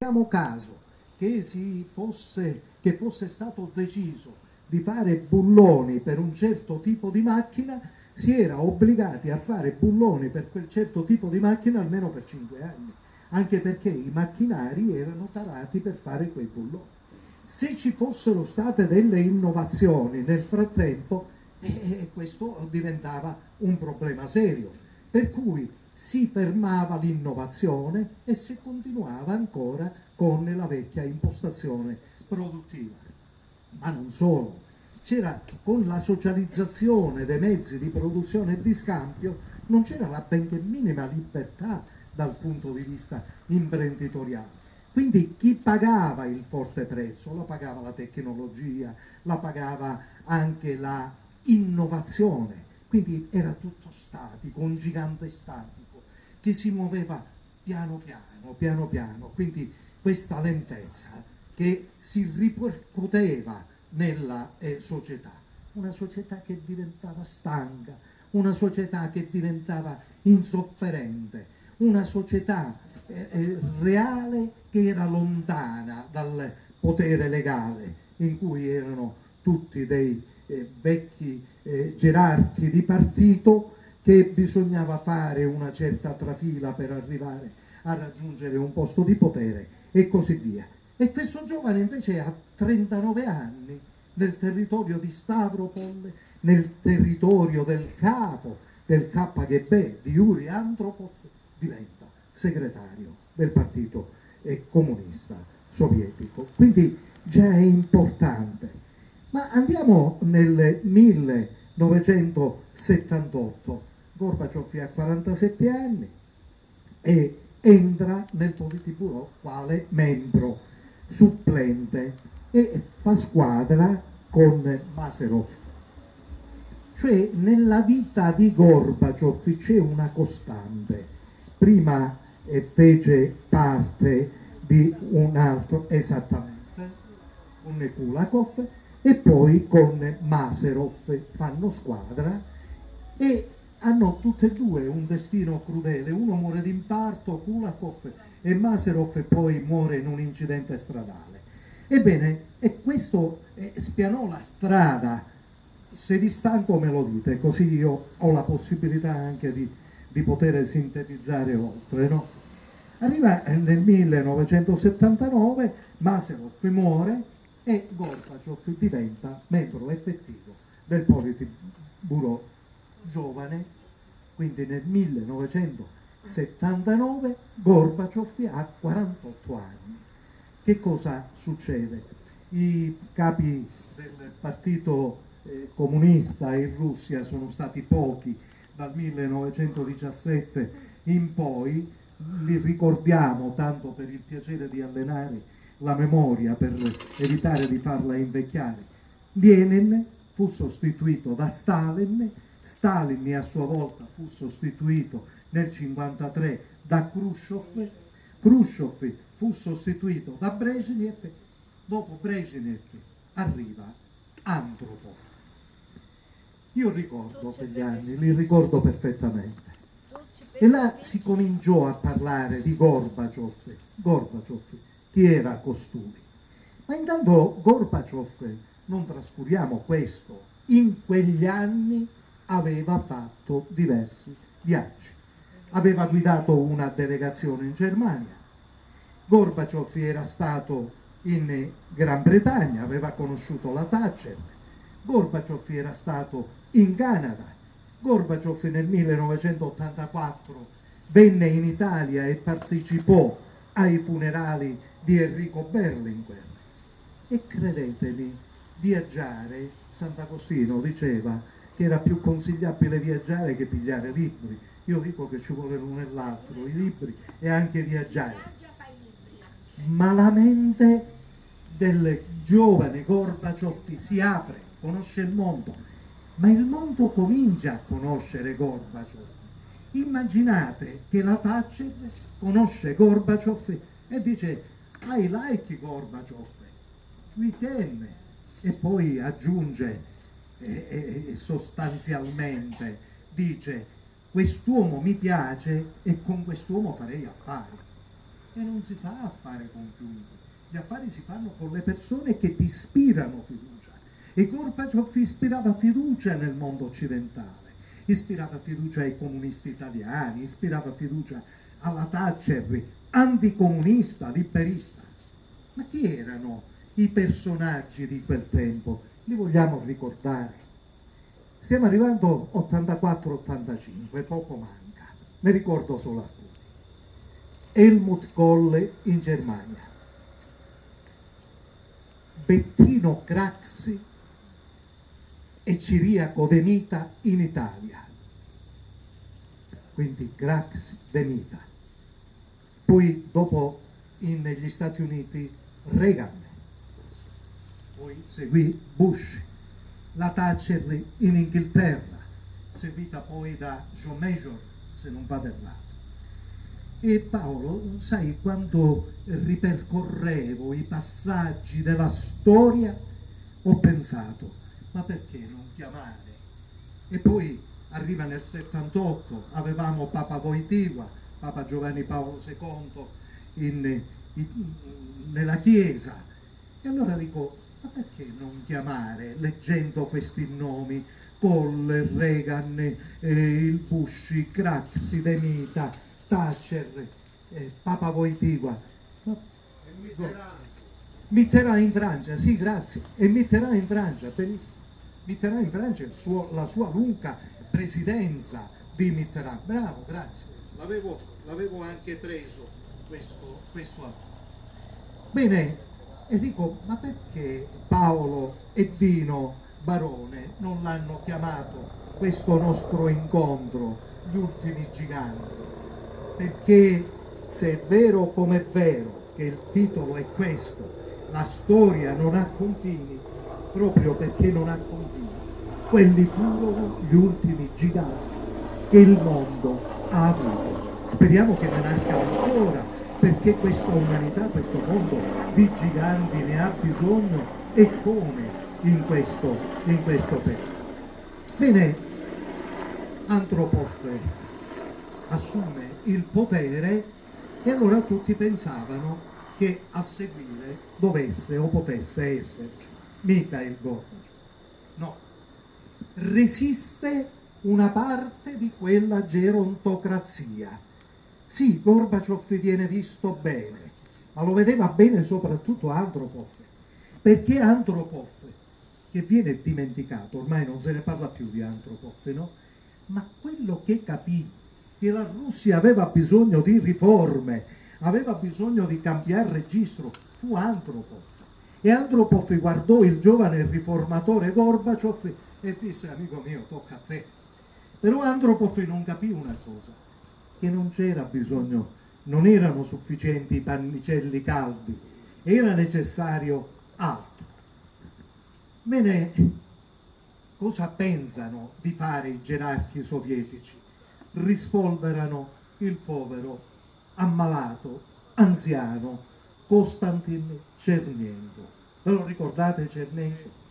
facciamo caso che, fosse, che fosse stato deciso di fare bulloni per un certo tipo di macchina, si era obbligati a fare bulloni per quel certo tipo di macchina almeno per cinque anni, anche perché i macchinari erano tarati per fare quei bulloni. Se ci fossero state delle innovazioni nel frattempo, eh, questo diventava un problema serio, per cui si fermava l'innovazione e si continuava ancora con la vecchia impostazione produttiva ma non solo. C'era con la socializzazione dei mezzi di produzione e di scambio, non c'era la benché minima libertà dal punto di vista imprenditoriale. Quindi chi pagava il forte prezzo? Lo pagava la tecnologia, la pagava anche la innovazione. Quindi era tutto statico, un gigante statico che si muoveva piano piano, piano piano. Quindi questa lentezza che si ripercuoteva nella eh, società, una società che diventava stanca, una società che diventava insofferente, una società eh, eh, reale che era lontana dal potere legale, in cui erano tutti dei eh, vecchi eh, gerarchi di partito che bisognava fare una certa trafila per arrivare a raggiungere un posto di potere e così via. E questo giovane invece ha 39 anni nel territorio di Stavropol, nel territorio del capo del KGB, di Yuri Andropov, diventa segretario del partito comunista sovietico. Quindi già è importante. Ma andiamo nel 1978. Gorbaciov ha 47 anni e entra nel Politburo quale membro supplente e fa squadra con Maserov. Cioè nella vita di Gorbaciov c'è una costante. Prima eh, fece parte di un altro, esattamente, con Kulakov, e poi con Maserov fanno squadra e hanno tutte e due un destino crudele. Uno muore d'infarto, Kulakov, e Maserov poi muore in un incidente stradale. Ebbene, e questo eh, spianò la strada, se vi stanco me lo dite, così io ho la possibilità anche di, di poter sintetizzare oltre. No? Arriva nel 1979, Maserov muore e Gorbaciov diventa membro effettivo del Politburo giovane, quindi nel 1979 Gorbaciov ha 48 anni che cosa succede? I capi del partito eh, comunista in Russia sono stati pochi dal 1917 in poi, li ricordiamo tanto per il piacere di allenare la memoria per evitare di farla invecchiare. Lenin fu sostituito da Stalin, Stalin a sua volta fu sostituito nel 1953 da Khrushchev, Khrushchev fu sostituito da Brezhnev, dopo Brezhnev arriva Andropov. Io ricordo quegli anni, li ricordo perfettamente. E là si cominciò a parlare di Gorbaciov. Gorbaciov, chi era costui? Ma intanto Gorbaciov, non trascuriamo questo, in quegli anni aveva fatto diversi viaggi. Aveva guidato una delegazione in Germania, Gorbaciov era stato in Gran Bretagna, aveva conosciuto la Thatcher, Gorbaciov era stato in Canada, Gorbaciov nel 1984 venne in Italia e partecipò ai funerali di Enrico Berlinguer. E credetemi, viaggiare, Sant'Agostino diceva era più consigliabile viaggiare che pigliare libri. Io dico che ci vuole l'uno e l'altro, i libri e anche viaggiare ma la mente del giovane Gorbaciov si apre, conosce il mondo, ma il mondo comincia a conoscere Gorbaciov. Immaginate che la Thatcher conosce Gorbaciov e dice I like Gorbaciov, we can, e poi aggiunge eh, sostanzialmente, dice quest'uomo mi piace e con quest'uomo farei affari. e non si fa affare con chiunque. Gli affari si fanno con le persone che ti ispirano fiducia. E Gorbaciov ispirava fiducia nel mondo occidentale, ispirava fiducia ai comunisti italiani, ispirava fiducia alla Thatcher, anticomunista, liberista. Ma chi erano i personaggi di quel tempo? Li vogliamo ricordare. Stiamo arrivando 84-85, poco manca. Ne ricordo solo alcuni. Helmut Kolle in Germania, Bettino Craxi e Ciriaco Demita in Italia. Quindi Craxi Demita. Poi dopo negli Stati Uniti Reagan, poi seguì Bush, la Thatcher in Inghilterra, seguita poi da John Major, se non vado errato. E Paolo, sai, quando ripercorrevo i passaggi della storia, ho pensato, ma perché non chiamare? E poi arriva nel 78, avevamo Papa Voitiva, Papa Giovanni Paolo II in, in, nella Chiesa. E allora dico, ma perché non chiamare, leggendo questi nomi, Kohl, Reagan, eh, il Bush, Craxi, Demita, Thatcher, eh, Papa Voitigua. No. Mitterrand in Francia, sì grazie, e Mitterrand in Francia, benissimo. Mitterrand in Francia, suo, la sua lunga presidenza di Mitterrand, bravo, grazie, l'avevo, l'avevo anche preso questo, questo Bene, e dico, ma perché Paolo e Dino Barone non l'hanno chiamato questo nostro incontro, gli ultimi giganti? perché se è vero come è vero che il titolo è questo, la storia non ha confini, proprio perché non ha confini, quelli furono gli ultimi giganti che il mondo ha avuto. Speriamo che ne nascano ancora, perché questa umanità, questo mondo di giganti ne ha bisogno e come in questo, in questo periodo. Bene, Antropofe assume il potere e allora tutti pensavano che a seguire dovesse o potesse esserci Mikhail Gorbaciov. No, resiste una parte di quella gerontocrazia. Sì, Gorbaciov viene visto bene, ma lo vedeva bene soprattutto Andropov, perché Andropov, che viene dimenticato, ormai non se ne parla più di Andropov, no? Ma quello che capì che la Russia aveva bisogno di riforme, aveva bisogno di cambiare registro, fu Antropov. E Antropov guardò il giovane riformatore Gorbaciov e disse, amico mio, tocca a te. Però Antropov non capì una cosa, che non c'era bisogno, non erano sufficienti i pannicelli caldi, era necessario altro. Bene, cosa pensano di fare i gerarchi sovietici? rispolverano il povero, ammalato, anziano Costantin Cernenko. Ve lo ricordate Cernenko?